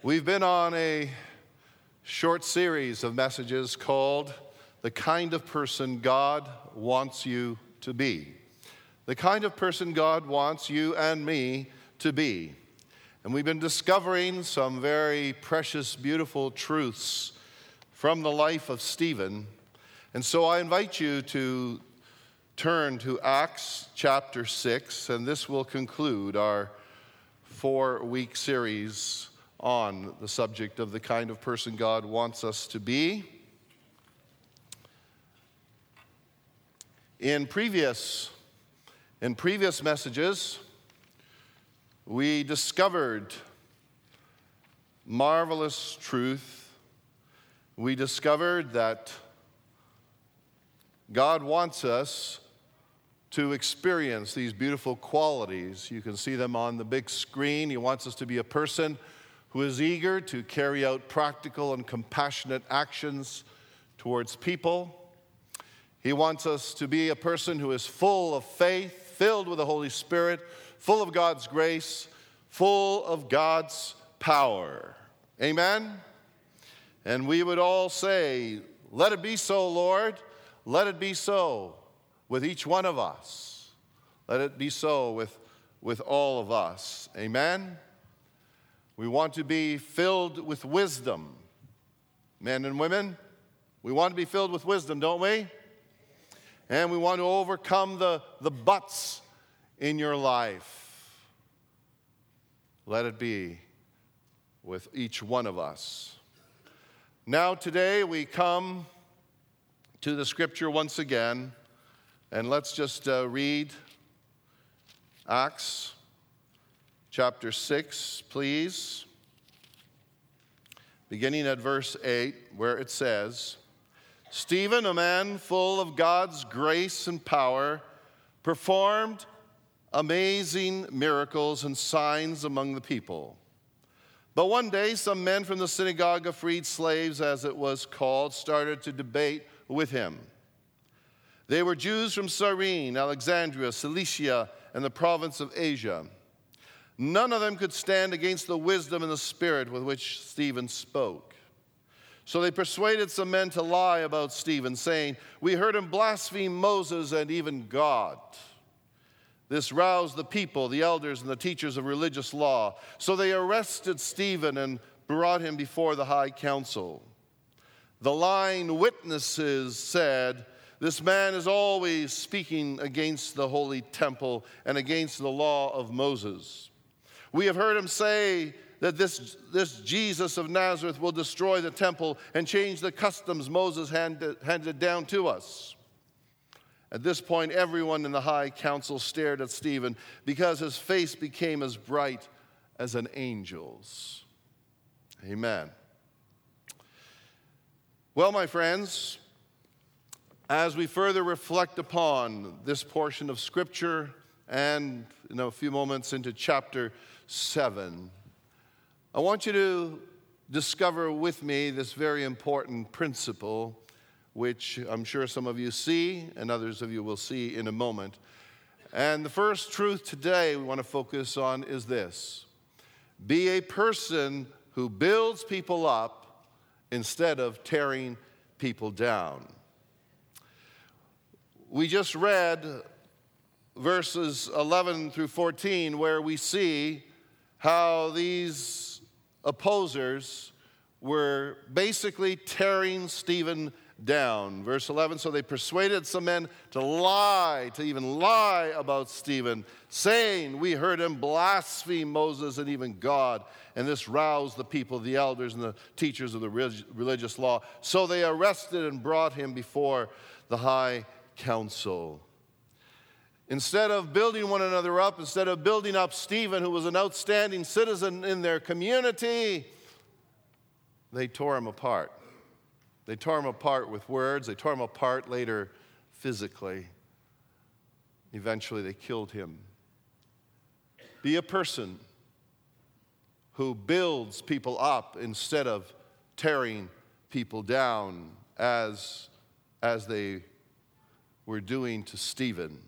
We've been on a short series of messages called The Kind of Person God Wants You to Be. The kind of person God wants you and me to be. And we've been discovering some very precious, beautiful truths from the life of Stephen. And so I invite you to turn to Acts chapter 6, and this will conclude our four week series on the subject of the kind of person God wants us to be. In previous, in previous messages, we discovered marvelous truth. We discovered that God wants us to experience these beautiful qualities. You can see them on the big screen. He wants us to be a person who is eager to carry out practical and compassionate actions towards people. He wants us to be a person who is full of faith, filled with the Holy Spirit, full of God's grace, full of God's power. Amen? And we would all say, Let it be so, Lord. Let it be so with each one of us. Let it be so with, with all of us. Amen? We want to be filled with wisdom. Men and women, we want to be filled with wisdom, don't we? And we want to overcome the, the buts in your life. Let it be with each one of us. Now, today we come to the scripture once again, and let's just uh, read Acts chapter 6, please, beginning at verse 8, where it says, Stephen, a man full of God's grace and power, performed amazing miracles and signs among the people. But one day, some men from the synagogue of freed slaves, as it was called, started to debate with him. They were Jews from Cyrene, Alexandria, Cilicia, and the province of Asia. None of them could stand against the wisdom and the spirit with which Stephen spoke. So they persuaded some men to lie about Stephen, saying, We heard him blaspheme Moses and even God. This roused the people, the elders, and the teachers of religious law. So they arrested Stephen and brought him before the high council. The lying witnesses said, This man is always speaking against the holy temple and against the law of Moses. We have heard him say that this, this Jesus of Nazareth will destroy the temple and change the customs Moses handed, handed down to us. At this point, everyone in the high council stared at Stephen because his face became as bright as an angel's. Amen. Well, my friends, as we further reflect upon this portion of Scripture and in a few moments into chapter 7. I want you to discover with me this very important principle, which I'm sure some of you see and others of you will see in a moment. And the first truth today we want to focus on is this be a person who builds people up instead of tearing people down. We just read verses 11 through 14 where we see how these opposers were basically tearing Stephen down. Verse 11 So they persuaded some men to lie, to even lie about Stephen, saying, We heard him blaspheme Moses and even God. And this roused the people, the elders, and the teachers of the religious law. So they arrested and brought him before the high council. Instead of building one another up, instead of building up Stephen, who was an outstanding citizen in their community, they tore him apart. They tore him apart with words, they tore him apart later physically. Eventually, they killed him. Be a person who builds people up instead of tearing people down as, as they were doing to Stephen.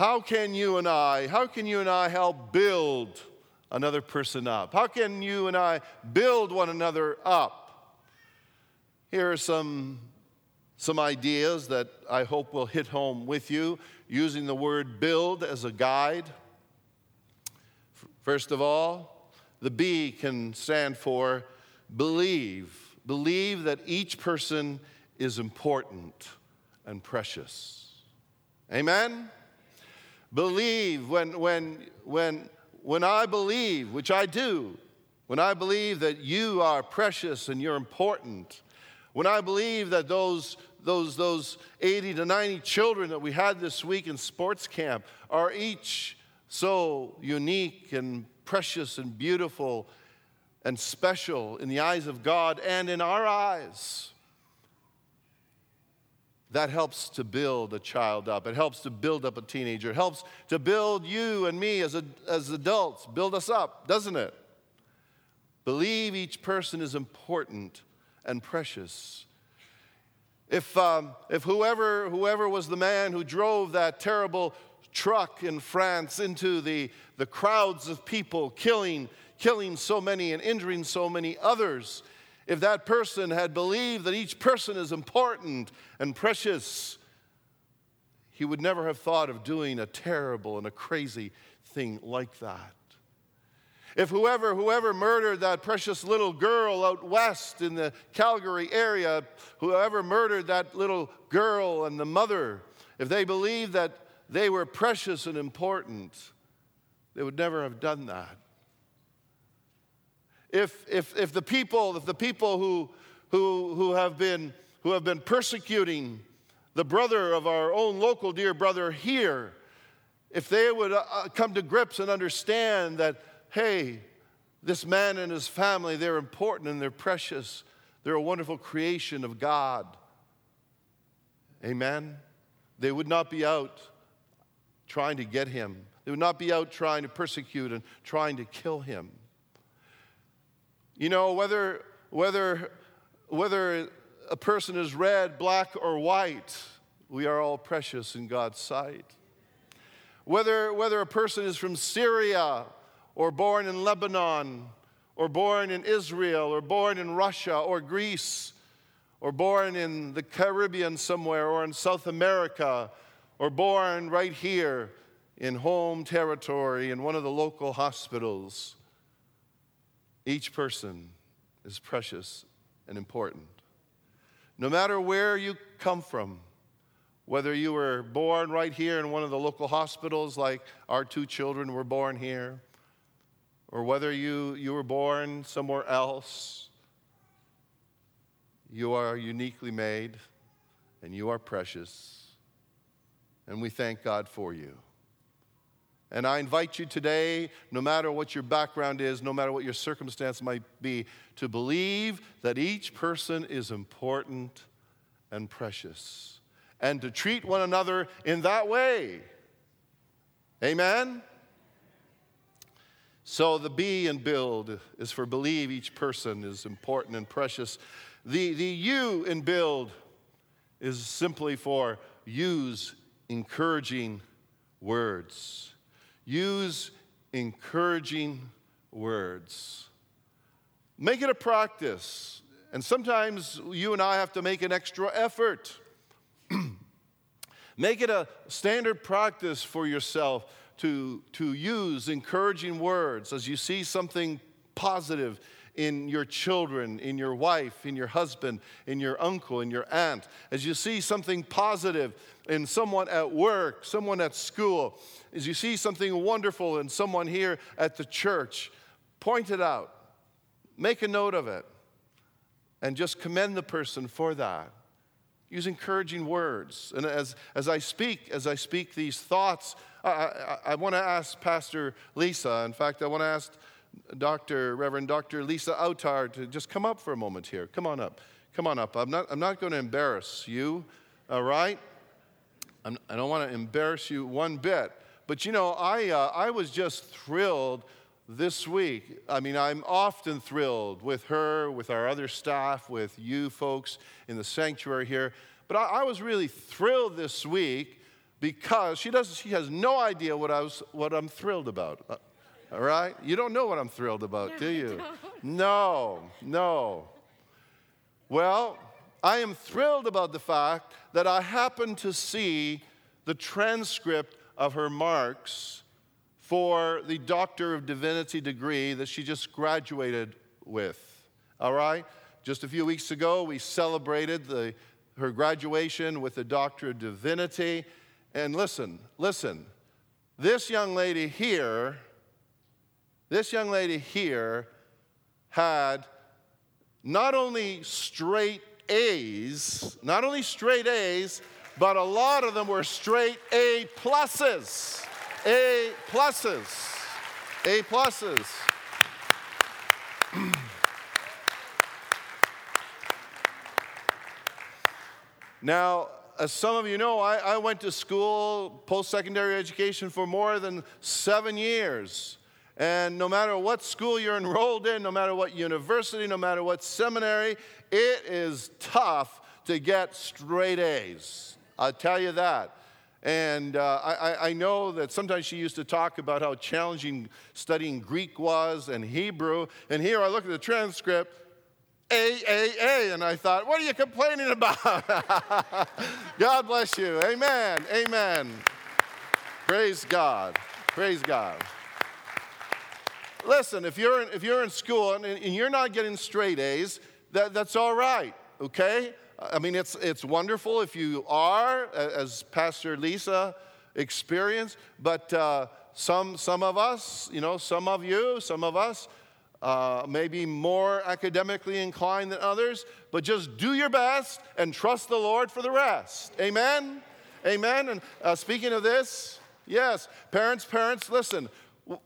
How can you and I, how can you and I help build another person up? How can you and I build one another up? Here are some, some ideas that I hope will hit home with you using the word build as a guide. First of all, the B can stand for believe. Believe that each person is important and precious. Amen? Believe when, when, when, when I believe, which I do, when I believe that you are precious and you're important, when I believe that those, those, those 80 to 90 children that we had this week in sports camp are each so unique and precious and beautiful and special in the eyes of God and in our eyes, that helps to build a child up. It helps to build up a teenager. It helps to build you and me as, a, as adults, build us up, doesn't it? Believe each person is important and precious. If, um, if whoever, whoever was the man who drove that terrible truck in France into the, the crowds of people, killing, killing so many and injuring so many others, if that person had believed that each person is important and precious, he would never have thought of doing a terrible and a crazy thing like that. If whoever, whoever murdered that precious little girl out west in the Calgary area, whoever murdered that little girl and the mother, if they believed that they were precious and important, they would never have done that if, if, if the people, if the people who, who, who, have been, who have been persecuting the brother of our own local dear brother here, if they would uh, uh, come to grips and understand that, hey, this man and his family, they're important and they're precious, they're a wonderful creation of God. Amen? They would not be out trying to get him. They would not be out trying to persecute and trying to kill him. You know, whether, whether, whether a person is red, black, or white, we are all precious in God's sight. Whether, whether a person is from Syria or born in Lebanon or born in Israel or born in Russia or Greece or born in the Caribbean somewhere or in South America or born right here in home territory in one of the local hospitals, each person is precious and important. No matter where you come from, whether you were born right here in one of the local hospitals, like our two children were born here, or whether you, you were born somewhere else, you are uniquely made and you are precious. And we thank God for you. And I invite you today, no matter what your background is, no matter what your circumstance might be, to believe that each person is important and precious, and to treat one another in that way. Amen? So the be and build is for believe each person is important and precious. The, the you in build is simply for use encouraging words. Use encouraging words. Make it a practice. And sometimes you and I have to make an extra effort. make it a standard practice for yourself to, to use encouraging words as you see something positive in your children, in your wife, in your husband, in your uncle, in your aunt, as you see something positive in someone at work, someone at school, as you see something wonderful in someone here at the church, point it out, make a note of it, and just commend the person for that. Use encouraging words. And as, as I speak, as I speak these thoughts, I, I, I want to ask Pastor Lisa. In fact, I want to ask Dr. Reverend Dr. Lisa Autar to just come up for a moment here. Come on up. Come on up. I'm not, I'm not going to embarrass you, all right? I'm, I do not want to embarrass you one bit. But you know, I, uh, I was just thrilled this week. I mean, I'm often thrilled with her, with our other staff, with you folks in the sanctuary here. But I, I was really thrilled this week because she, doesn't, she has no idea what, I was, what I'm thrilled about. All right? You don't know what I'm thrilled about, do you? No, no. Well, I am thrilled about the fact that I happened to see the transcript of her marks for the Doctor of Divinity degree that she just graduated with. All right? Just a few weeks ago, we celebrated the, her graduation with the Doctor of Divinity. And listen, listen, this young lady here, this young lady here had not only straight A's, not only straight A's, but a lot of them were straight A pluses. A pluses. A pluses. now, as some of you know, I, I went to school, post secondary education, for more than seven years. And no matter what school you're enrolled in, no matter what university, no matter what seminary, it is tough to get straight A's. I'll tell you that. And uh, I, I, know that sometimes she used to talk about how challenging studying Greek was and Hebrew. And here I look at the transcript, A, A, A, and I thought, what are you complaining about? God bless you. Amen. Amen. Praise God. Praise God. Listen, if you're in, if you're in school and, and you're not getting straight A's, that, that's all right, okay? I mean, it's, it's wonderful if you are, as Pastor Lisa experienced, but uh, some, some of us, you know, some of you, some of us, uh, maybe more academically inclined than others, but just do your best and trust the Lord for the rest. Amen? Amen. And uh, speaking of this, yes, parents, parents, listen,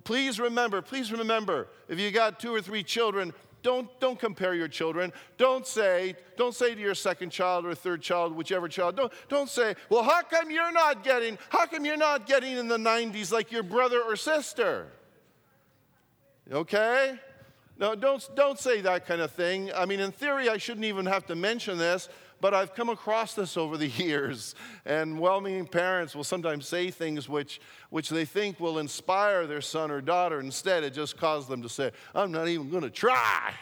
please remember, please remember, if you got two or three children, don't, don't compare your children. Don't say, don't say to your second child or third child, whichever child, don't, don't say, well, how come you're not getting, how come you're not getting in the 90s like your brother or sister? Okay? No, don't, don't say that kind of thing. I mean, in theory, I shouldn't even have to mention this, but I've come across this over the years, and well meaning parents will sometimes say things which, which they think will inspire their son or daughter. Instead, it just causes them to say, I'm not even going to try.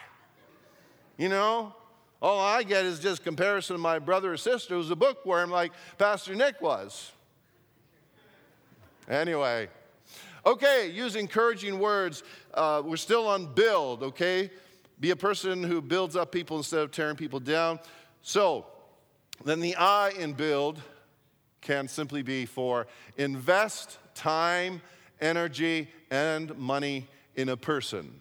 You know? All I get is just comparison to my brother or sister who's a bookworm like Pastor Nick was. Anyway, okay, use encouraging words. Uh, we're still on build, okay? Be a person who builds up people instead of tearing people down. So, then the I in build can simply be for invest time, energy, and money in a person.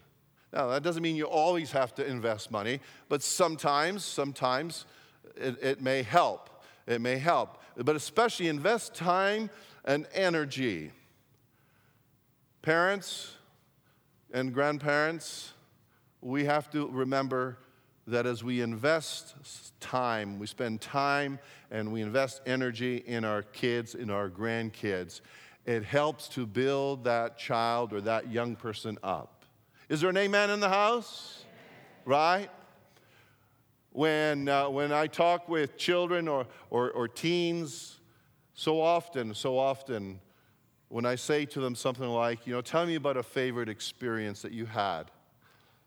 Now, that doesn't mean you always have to invest money, but sometimes, sometimes it, it may help. It may help. But especially invest time and energy. Parents and grandparents, we have to remember that as we invest time, we spend time and we invest energy in our kids, in our grandkids, it helps to build that child or that young person up. Is there an amen in the house? Right? When, uh, when I talk with children or, or, or teens, so often, so often, when I say to them something like, you know, tell me about a favorite experience that you had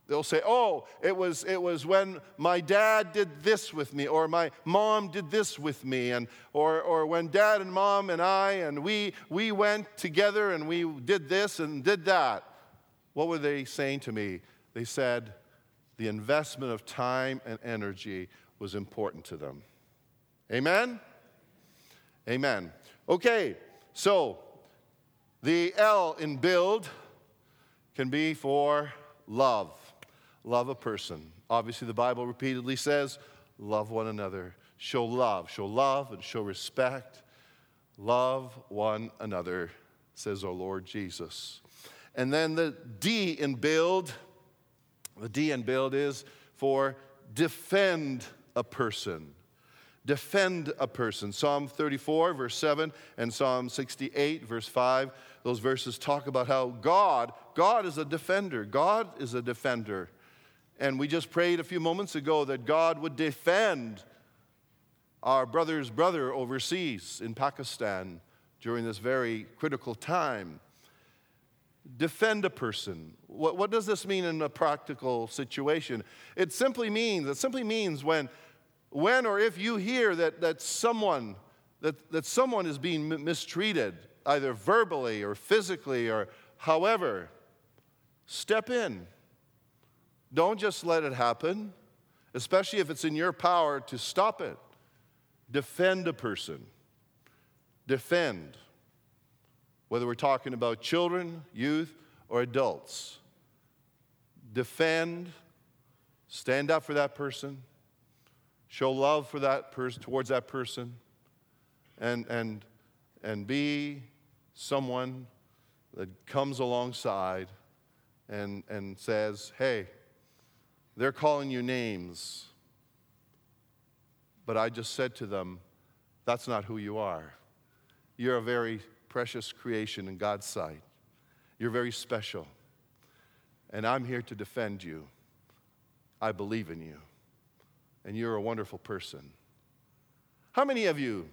They'll say, oh, it was, it was when my dad did this with me, or my mom did this with me, and, or, or when dad and mom and I, and we, we went together and we did this and did that. What were they saying to me? They said the investment of time and energy was important to them. Amen? Amen. Okay, so the L in build can be for love love a person. Obviously, the Bible repeatedly says, love one another. Show love. Show love and show respect. Love one another, says our Lord Jesus. And then the D in build, the D in build is for defend a person. Defend a person. Psalm 34, verse 7, and Psalm 68, verse 5. Those verses talk about how God, God is a defender. God is a defender. And we just prayed a few moments ago that God would defend our brother's brother overseas in Pakistan during this very critical time. defend a person. What, what does this mean in a practical situation? It simply means, it simply means when, when or if you hear that, that someone that, that someone is being mistreated, either verbally or physically or however, step in. Don't just let it happen, especially if it's in your power to stop it. Defend a person. Defend. Whether we're talking about children, youth, or adults. Defend. Stand up for that person. Show love for that person towards that person and, and, and be someone that comes alongside and, and says, hey, they're calling you names, but I just said to them, that's not who you are. You're a very precious creation in God's sight. You're very special. And I'm here to defend you. I believe in you. And you're a wonderful person. How many of you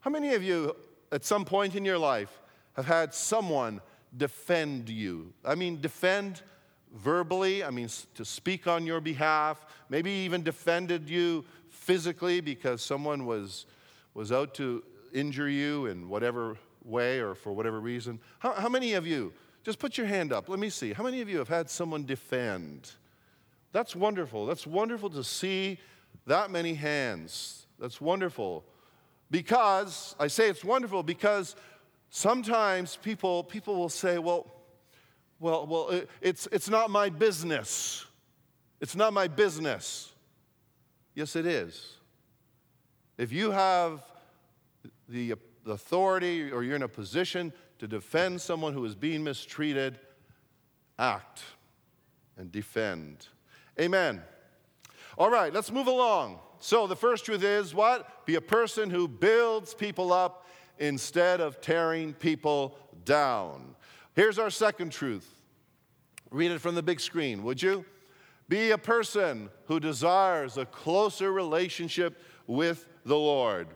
how many of you, at some point in your life, have had someone defend you? I mean, defend verbally, I mean, to speak on your behalf, maybe even defended you physically because someone was, was out to injure you in whatever way or for whatever reason. How, how many of you, just put your hand up, let me see, how many of you have had someone defend? That's wonderful. That's wonderful to see that many hands. That's wonderful. Because, I say it's wonderful because sometimes people, people will say, well, well, well, it, it's, it's not my business. It's not my business. Yes, it is. If you have the authority or you're in a position to defend someone who is being mistreated, act and defend. Amen. All right, let's move along. So the first truth is what? Be a person who builds people up instead of tearing people down. Here's our second truth. Read it from the big screen, would you? Be a person who desires a closer relationship with the Lord.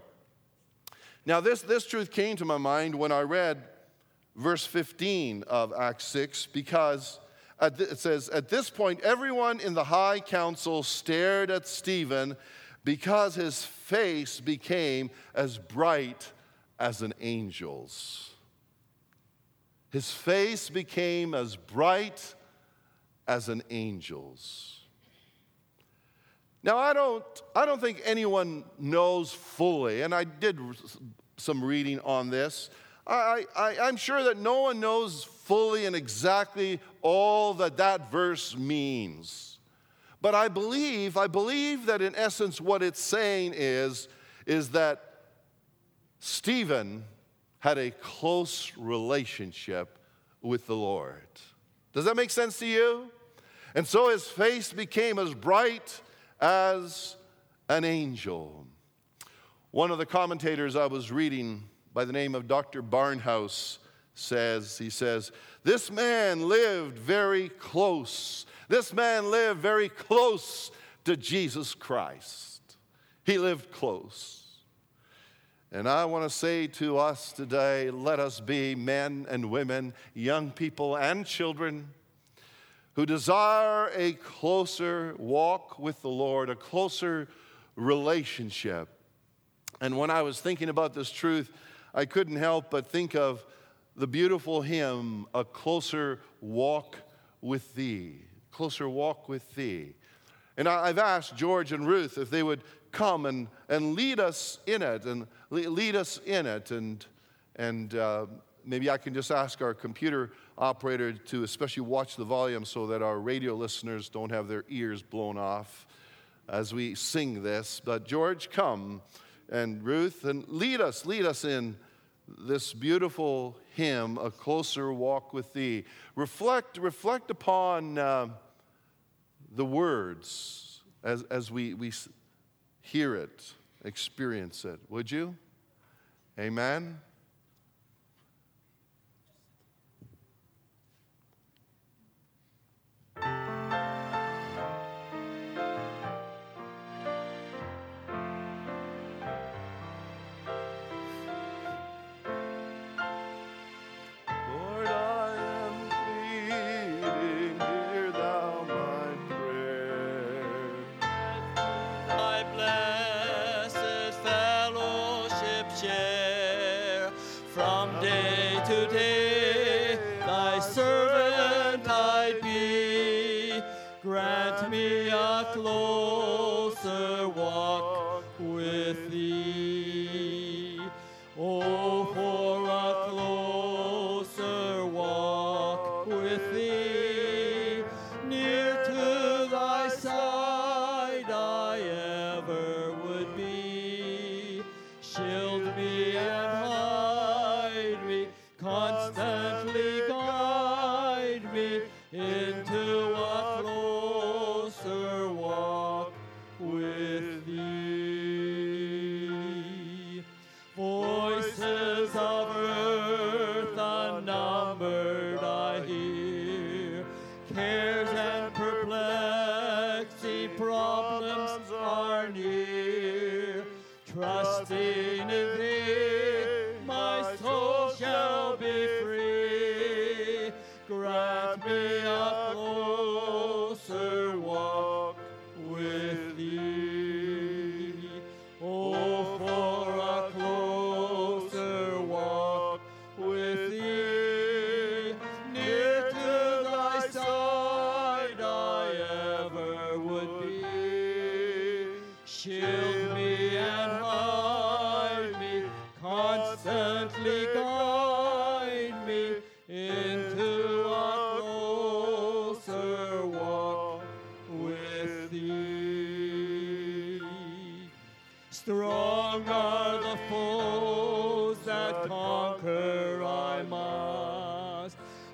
Now, this, this truth came to my mind when I read verse 15 of Acts 6 because it says, At this point, everyone in the high council stared at Stephen because his face became as bright as an angel's. His face became as bright as an angel's. Now, I don't, I don't think anyone knows fully, and I did some reading on this. I, I, I'm sure that no one knows fully and exactly all that that verse means. But I believe, I believe that in essence what it's saying is, is that Stephen had a close relationship with the Lord. Does that make sense to you? And so his face became as bright as an angel. One of the commentators I was reading by the name of Dr. Barnhouse says, he says, This man lived very close this man lived very close to Jesus Christ. He lived close. And I want to say to us today let us be men and women, young people and children who desire a closer walk with the Lord, a closer relationship. And when I was thinking about this truth, I couldn't help but think of the beautiful hymn, A Closer Walk with Thee closer walk with thee. And I've asked George and Ruth if they would come and, and lead us in it and lead us in it. And, and uh, maybe I can just ask our computer operator to especially watch the volume so that our radio listeners don't have their ears blown off as we sing this. But George, come and Ruth, and lead us, lead us in this beautiful hymn, A Closer Walk with Thee. Reflect, reflect upon. Uh, the words as, as we, we hear it, experience it. Would you? Amen. Shield me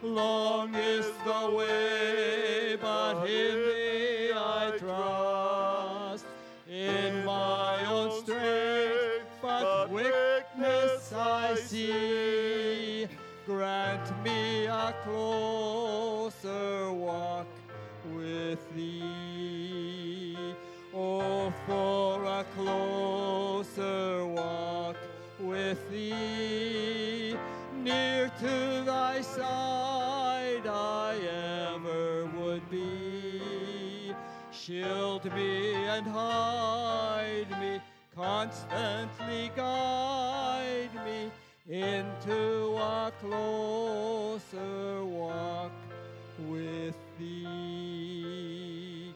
Long is the way, but in thee I trust. In my own strength, but weakness I see. Grant me a closer walk with thee. Oh, for a closer walk with thee. Shield me and hide me, constantly guide me into a closer walk with thee.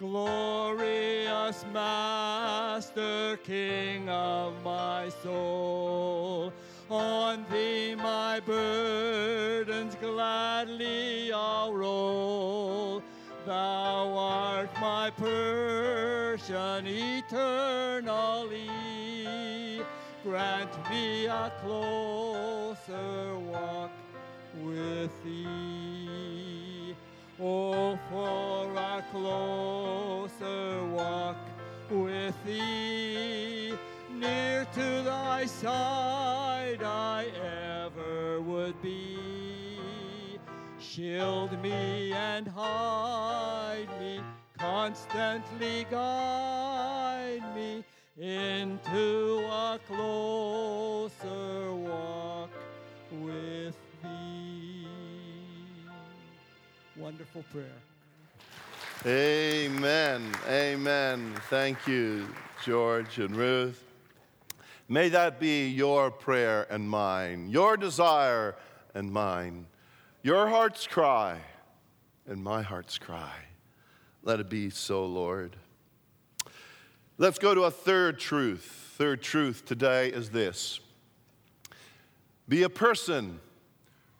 Glorious Master, King of my soul, on thee my burdens gladly I'll roll. Thou art my portion eternally. Grant me a closer walk with thee. Oh, for a closer walk with thee. Near to thy side I ever would be. Shield me and hide me, constantly guide me into a closer walk with thee. Wonderful prayer. Amen. Amen. Thank you, George and Ruth. May that be your prayer and mine, your desire and mine, your heart's cry and my heart's cry. Let it be so, Lord. Let's go to a third truth. Third truth today is this be a person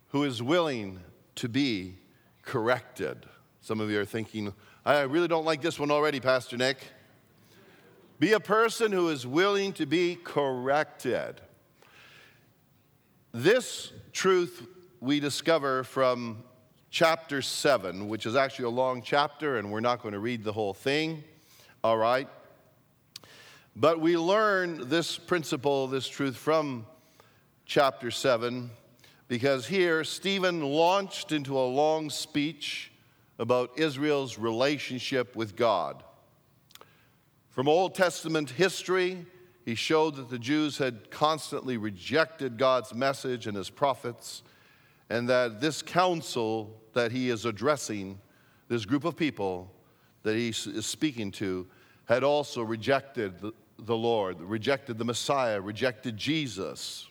who is willing to be corrected. Some of you are thinking, I really don't like this one already, Pastor Nick. Be a person who is willing to be corrected. This truth we discover from chapter 7, which is actually a long chapter, and we're not going to read the whole thing, all right? But we learn this principle, this truth from chapter 7, because here Stephen launched into a long speech about Israel's relationship with God. From Old Testament history, he showed that the Jews had constantly rejected God's message and his prophets, and that this council that he is addressing, this group of people that he is speaking to, had also rejected the, Lord, rejected the Messiah, rejected Jesus.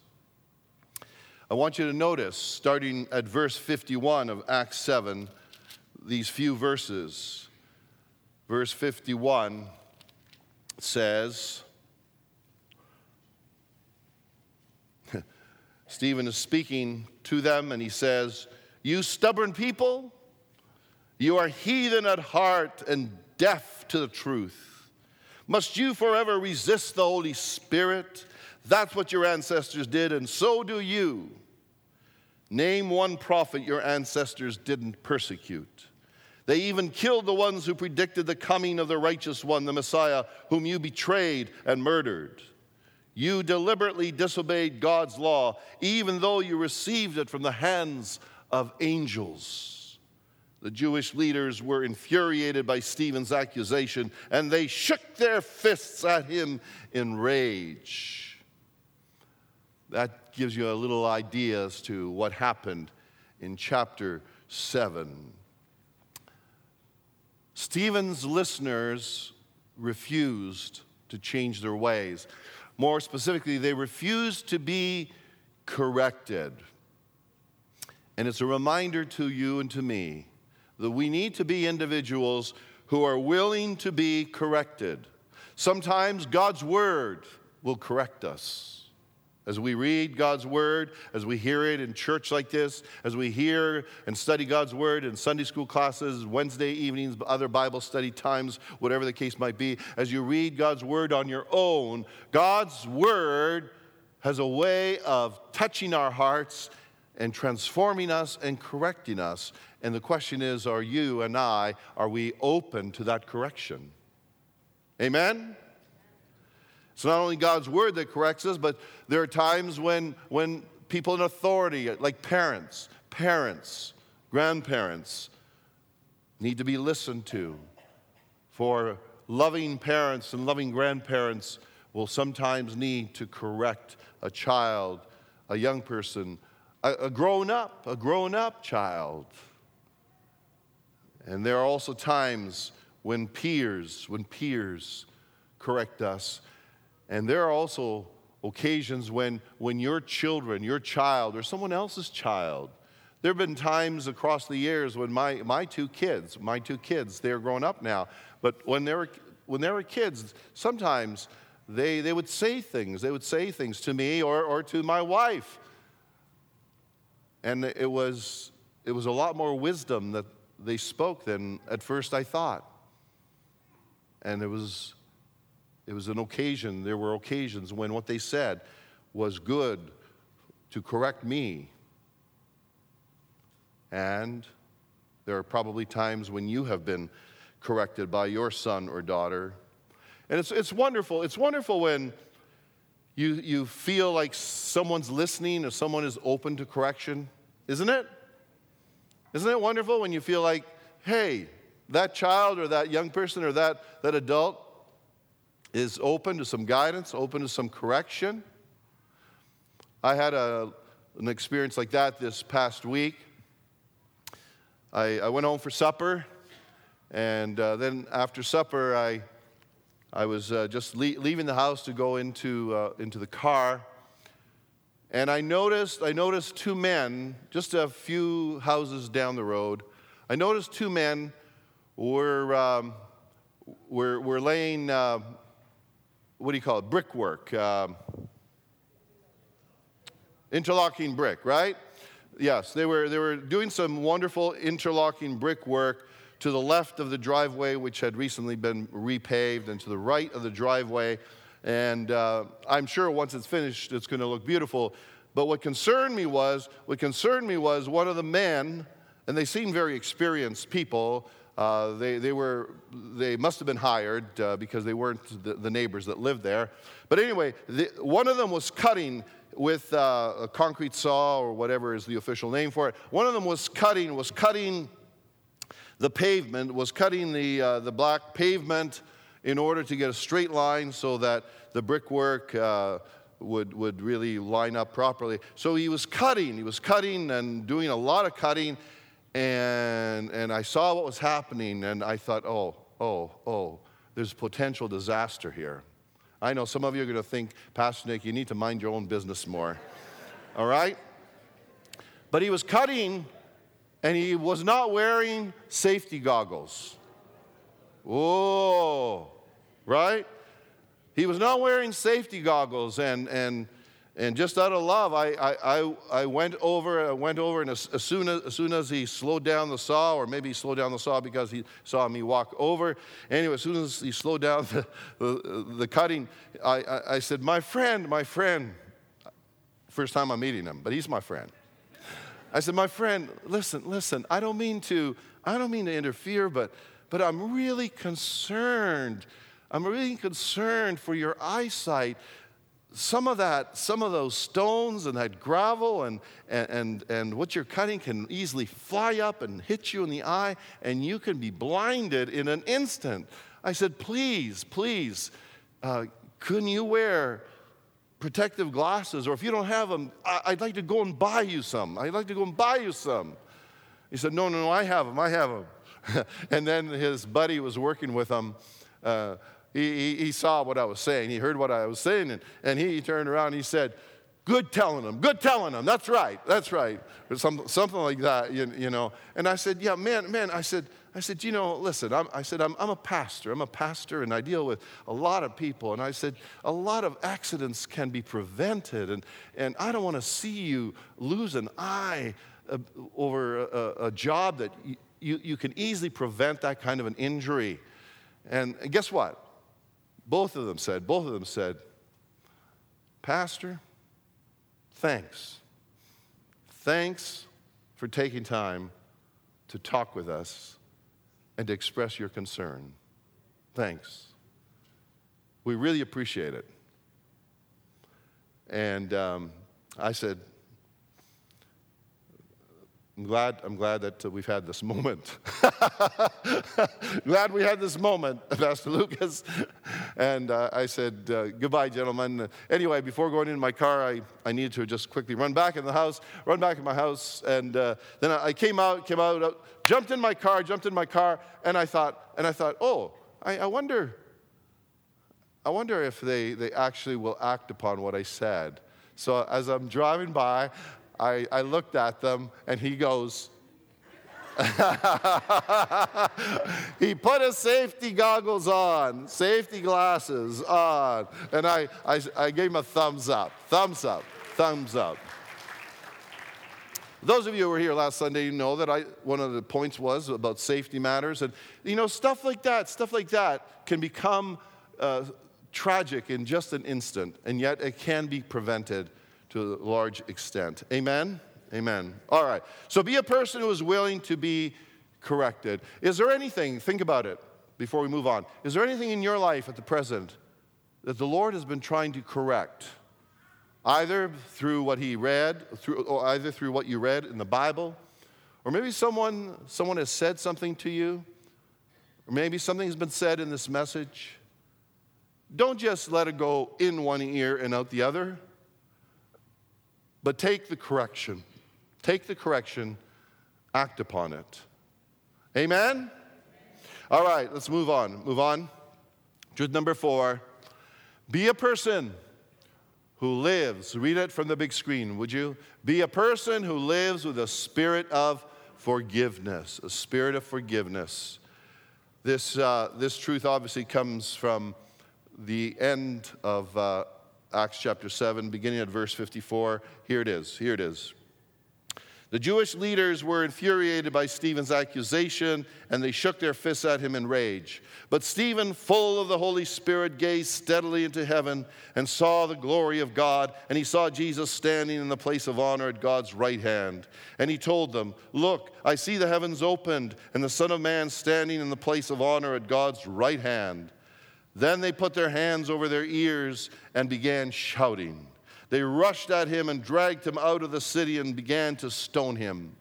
I want you to notice, starting at verse 51 of Acts 7, these few verses. Verse 51 says, Stephen is speaking to them and he says, You stubborn people, you are heathen at heart and deaf to the truth. Must you forever resist the Holy Spirit? That's what your ancestors did, and so do you. Name one prophet your ancestors didn't persecute. They even killed the ones who predicted the coming of the righteous one, the Messiah, whom you betrayed and murdered. You deliberately disobeyed God's law, even though you received it from the hands of angels. The Jewish leaders were infuriated by Stephen's accusation, and they shook their fists at him in rage. That gives you a little idea as to what happened in chapter 7. Stephen's listeners refused to change their ways. More specifically, they refuse to be corrected. And it's a reminder to you and to me that we need to be individuals who are willing to be corrected. Sometimes God's word will correct us. As we read God's Word, as we hear it in church like this, as we hear and study God's Word in Sunday school classes, Wednesday evenings, other Bible study times, whatever the case might be, as you read God's Word on your own, God's Word has a way of touching our hearts and transforming us and correcting us. And the question is are you and I, are we open to that correction? Amen? It's not only God's word that corrects us, but there are times when, when people in authority, like parents, parents, grandparents, need to be listened to. For loving parents and loving grandparents will sometimes need to correct a child, a young person, a, a grown up, a grown up child. And there are also times when peers, when peers correct us. And there are also occasions when, when your children, your child, or someone else's child, there have been times across the years when my, my two kids, my two kids, they're grown up now, but when they were, when they were kids, sometimes they, they would say things. They would say things to me or, or to my wife. And it was, it was a lot more wisdom that they spoke than at first I thought. And it was it was an occasion, there were occasions when what they said was good to correct me. And there are probably times when you have been corrected by your son or daughter. And it's, it's wonderful. It's wonderful when you, you feel like someone's listening or someone is open to correction, isn't it? Isn't it wonderful when you feel like, hey, that child or that young person or that, that adult is open to some guidance, open to some correction. I had a, an experience like that this past week. I, I went home for supper, and uh, then after supper, I, I was uh, just le- leaving the house to go into, uh, into the car. And I noticed, I noticed two men, just a few houses down the road. I noticed two men were, um, were, were laying uh, what do you call it, brickwork, um, interlocking brick, right? Yes, they were, they were doing some wonderful interlocking brickwork to the left of the driveway, which had recently been repaved, and to the right of the driveway. And uh, I'm sure once it's finished, it's going to look beautiful. But what concerned me was, what concerned me was one of the men, and they seemed very experienced people, uh, they, they, were, they must have been hired uh, because they weren't the, the, neighbors that lived there. But anyway, the, one of them was cutting with uh, a concrete saw or whatever is the official name for it. One of them was cutting, was cutting the pavement, was cutting the, uh, the black pavement in order to get a straight line so that the brickwork uh, would, would really line up properly. So he was cutting, he was cutting and doing a lot of cutting and, and I saw what was happening, and I thought, oh, oh, oh, there's potential disaster here. I know some of you are going to think, Pastor Nick, you need to mind your own business more. All right? But he was cutting and he was not wearing safety goggles. Oh, right? He was not wearing safety goggles, and, and, and just out of love, I, I, I went over, I went over, and as, as, soon as, as soon as he slowed down the saw, or maybe he slowed down the saw because he saw me walk over. Anyway, as soon as he slowed down the, the, the cutting, I, I, I said, My friend, my friend. First time I'm meeting him, but he's my friend. I said, My friend, listen, listen, I don't mean to, I don't mean to interfere, but, but I'm really concerned I'm really concerned for your eyesight. Some of that, some of those stones and that gravel and, and, and, and what you're cutting can easily fly up and hit you in the eye, and you can be blinded in an instant. I said, please, please, uh, couldn't you wear protective glasses? Or if you don't have them, I- would like to go and buy you some. I'd like to go and buy you some. He said, no, no, no, I have them, I have them. and then his buddy was working with him. Uh, he, he, he, saw what I was saying. He heard what I was saying, and, and he turned around and he said, Good telling them, good telling them. That's right, that's right. Or some, something like that, you, you know. And I said, Yeah, man, man, I said, I said, you know, listen, I'm, I said, I'm, I'm a pastor. I'm a pastor, and I deal with a lot of people. And I said, a lot of accidents can be prevented, and, and I don't want to see you lose an eye uh, over a, a, job that you, you can easily prevent that kind of an injury. And guess what? Both of them said, both of them said, Pastor, thanks. Thanks for taking time to talk with us and to express your concern. Thanks. We really appreciate it. And um, I said, I'm glad, I'm glad that uh, we've had this moment. glad we had this moment, Pastor Lucas. And uh, I said, uh, goodbye, gentlemen. Anyway, before going in my car, I, I needed to just quickly run back in the house, run back in my house. And uh, then I came out, came out, uh, jumped in my car, jumped in my car, and I thought, and I thought, oh, I, I wonder, I wonder if they, they actually will act upon what I said. So as I'm driving by, I, I looked at them and he goes, he put his safety goggles on, safety glasses on, and I, I, I gave him a thumbs up, thumbs up, thumbs up. Those of you who were here last Sunday you know that I, one of the points was about safety matters. And, you know, stuff like that, stuff like that can become uh, tragic in just an instant, and yet it can be prevented to a large extent. Amen? Amen. All right. So be a person who is willing to be corrected. Is there anything, think about it before we move on, is there anything in your life at the present that the Lord has been trying to correct? Either through what he read, through, or either through what you read in the Bible, or maybe someone, someone has said something to you, or maybe something has been said in this message. Don't just let it go in one ear and out the other. But take the correction. Take the correction, act upon it. Amen? All right, let's move on. Move on. Truth number four be a person who lives, read it from the big screen, would you? Be a person who lives with a spirit of forgiveness, a spirit of forgiveness. This, uh, this truth obviously comes from the end of uh, Acts chapter 7, beginning at verse 54. Here it is. Here it is. The Jewish leaders were infuriated by Stephen's accusation and they shook their fists at him in rage. But Stephen, full of the Holy Spirit, gazed steadily into heaven and saw the glory of God. And he saw Jesus standing in the place of honor at God's right hand. And he told them, Look, I see the heavens opened and the Son of Man standing in the place of honor at God's right hand. Then they put their hands over their ears and began shouting. They rushed at him and dragged him out of the city and began to stone him.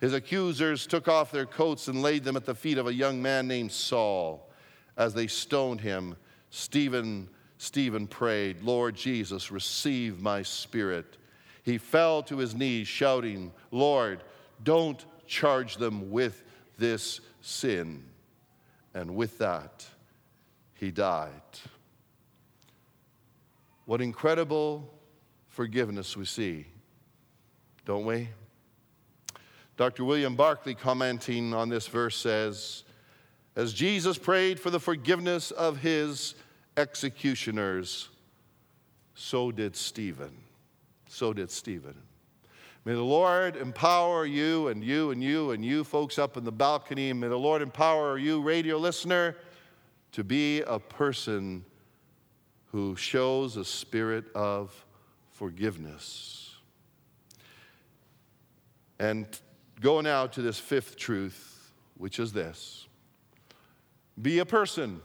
His accusers took off their coats and laid them at the feet of a young man named Saul. As they stoned him, Stephen, Stephen prayed, Lord Jesus, receive my spirit. He fell to his knees, shouting, Lord, don't charge them with this sin. And with that, he died. What incredible forgiveness we see, don't we? Dr. William Barclay, commenting on this verse, says, As Jesus prayed for the forgiveness of his executioners, so did Stephen. So did Stephen. May the Lord empower you and you and you and you folks up in the balcony. May the Lord empower you, radio listener, to be a person who shows a spirit of forgiveness. And go now to this fifth truth, which is this be a person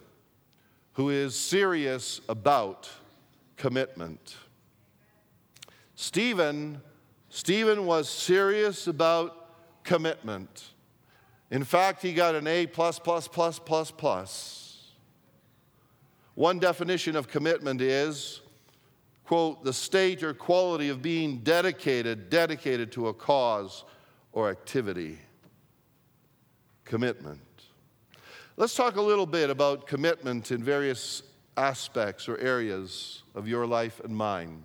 who is serious about commitment. Stephen, Stephen was serious about commitment. In fact, he got an A plus plus plus plus plus. One definition of commitment is, quote, the state or quality of being dedicated, dedicated to a cause or activity. Commitment. Let's talk a little bit about commitment in various aspects or areas of your life and mine.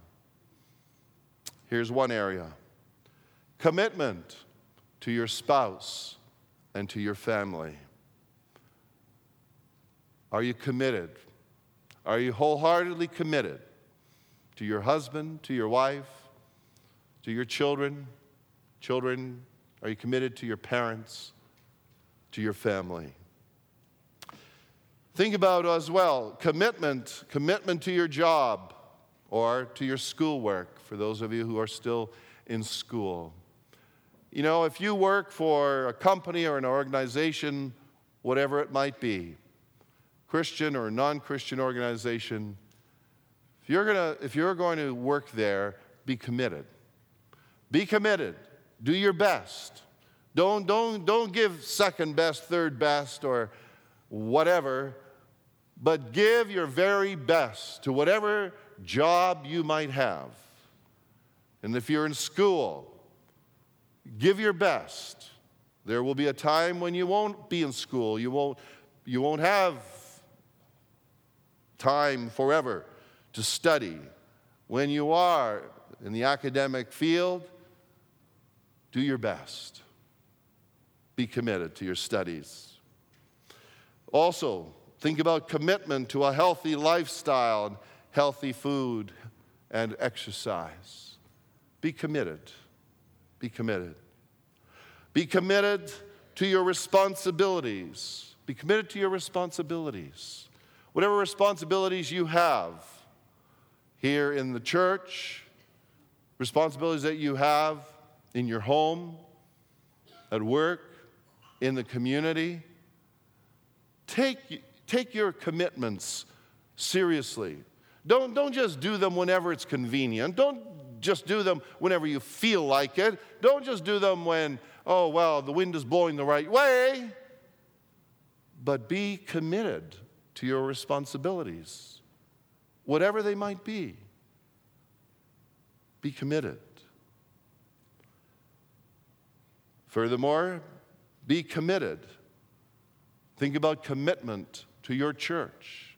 Here's one area commitment to your spouse and to your family. Are you committed? Are you wholeheartedly committed to your husband, to your wife, to your children? Children, are you committed to your parents, to your family? Think about as well commitment, commitment to your job or to your schoolwork for those of you who are still in school. You know, if you work for a company or an organization, whatever it might be, Christian or non Christian organization, if you're, gonna, if you're going to work there, be committed. Be committed. Do your best. Don't, don't, don't give second best, third best, or whatever, but give your very best to whatever job you might have. And if you're in school, give your best. There will be a time when you won't be in school. You won't, you won't have time forever to study. When you are in the academic field, do your best. Be committed to your studies. Also, think about commitment to a healthy lifestyle and healthy food and exercise. Be committed. Be committed. Be committed to your responsibilities. Be committed to your responsibilities whatever responsibilities you have here in the church, responsibilities that you have in your home, at work, in the community, take, take your commitments seriously. Don't, don't just do them whenever it's convenient. Don't just do them whenever you feel like it. Don't just do them when, oh, well, the wind is blowing the right way. But be committed to your responsibilities, whatever they might be. Be committed. Furthermore, be committed. Think about commitment to your church.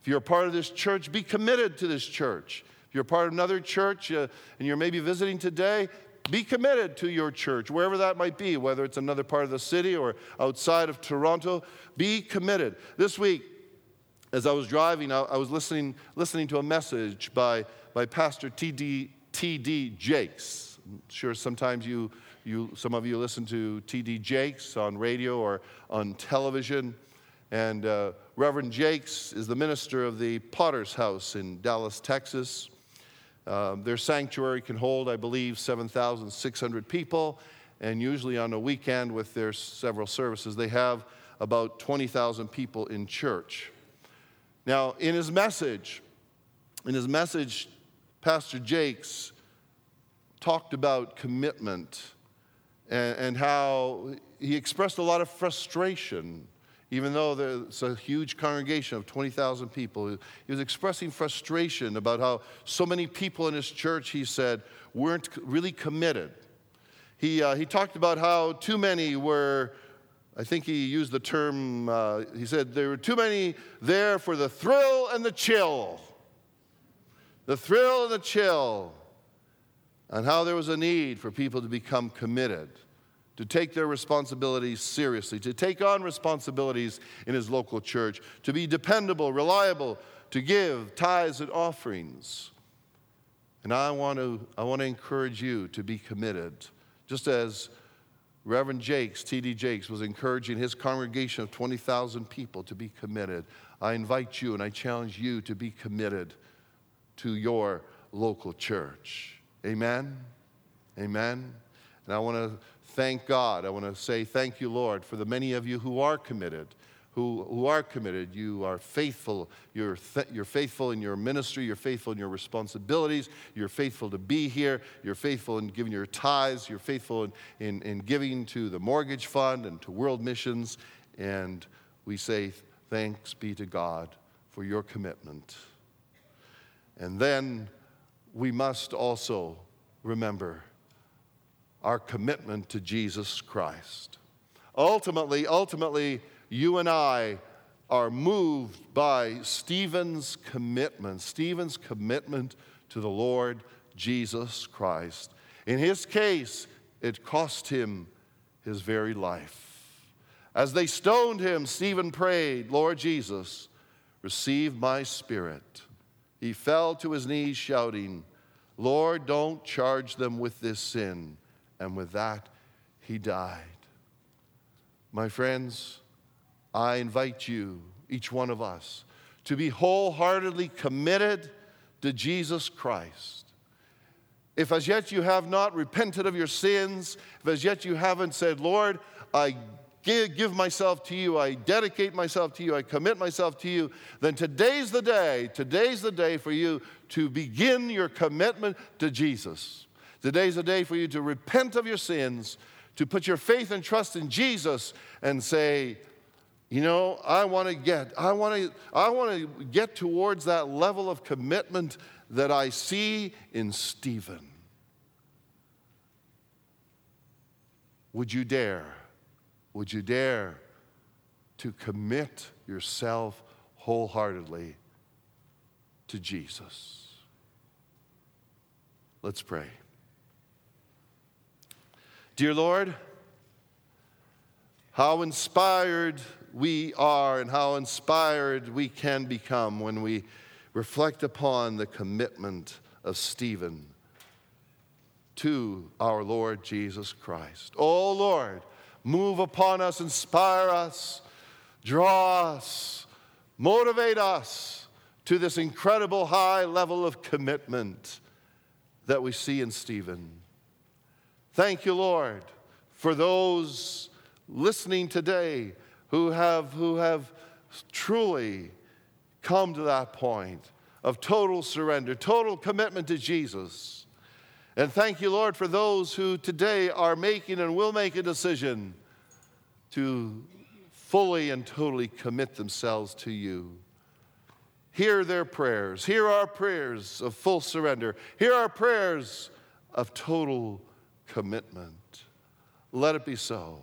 If you're a part of this church, be committed to this church. If you're a part of another church uh, and you're maybe visiting today, be committed to your church, wherever that might be, whether it's another part of the city or outside of Toronto. Be committed. This week, as I was driving, I, I was listening, listening to a message by, by Pastor T.D. T.D. Jakes. I'm sure sometimes you, you, some of you listen to T.D. Jakes on radio or on television. And uh, Reverend Jakes is the minister of the Potter's House in Dallas, Texas. Uh, their sanctuary can hold, I believe, 7,600 people. And usually on a weekend, with their several services, they have about 20,000 people in church. Now, in his message, in his message, Pastor Jakes talked about commitment and, and how he expressed a lot of frustration even though there's a huge congregation of 20,000 people, he was expressing frustration about how so many people in his church, he said, weren't really committed. He, uh, he talked about how too many were I think he used the term, uh, he said, there were too many there for the thrill and the chill. The thrill and the chill. And how there was a need for people to become committed to take their responsibilities seriously, to take on responsibilities in his local church, to be dependable, reliable, to give tithes and offerings. And I want to, I want to encourage you to be committed, just as Reverend Jakes, T.D. Jakes, was encouraging his congregation of 20,000 people to be committed. I invite you and I challenge you to be committed to your local church. Amen? Amen? And I want to thank God. I want to say thank you, Lord, for the many of you who are committed. Who, who are committed, you are faithful. You're, th- you're faithful in your ministry. You're faithful in your responsibilities. You're faithful to be here. You're faithful in giving your tithes. You're faithful in, in, in giving to the mortgage fund and to world missions. And we say, thanks be to God for your commitment. And then we must also remember our commitment to Jesus Christ. Ultimately, ultimately, you and I are moved by Stephen's commitment, Stephen's commitment to the Lord Jesus Christ. In his case, it cost him his very life. As they stoned him, Stephen prayed, Lord Jesus, receive my spirit. He fell to his knees, shouting, Lord, don't charge them with this sin and with that, he died. My friends, I invite you, each one of us, to be wholeheartedly committed to Jesus Christ. If as yet you have not repented of your sins, if as yet you haven't said, Lord, I give, myself to you, I dedicate myself to you, I commit myself to you, then today's the day, today's the day for you to begin your commitment to Jesus. Today's the day for you to repent of your sins, to put your faith and trust in Jesus and say, you know, I want to get, I want to, I want to get towards that level of commitment that I see in Stephen. Would you dare? Would you dare to commit yourself wholeheartedly to Jesus? Let's pray. Dear Lord, how inspired we are and how inspired we can become when we reflect upon the commitment of Stephen to our Lord Jesus Christ. Oh Lord, move upon us, inspire us, draw us, motivate us to this incredible high level of commitment that we see in Stephen. Thank you, Lord, for those listening today who have, who have truly come to that point of total surrender, total commitment to Jesus. And thank you, Lord, for those who today are making and will make a decision to fully and totally commit themselves to you. Hear their prayers. Hear our prayers of full surrender. Hear our prayers of total commitment. Let it be so.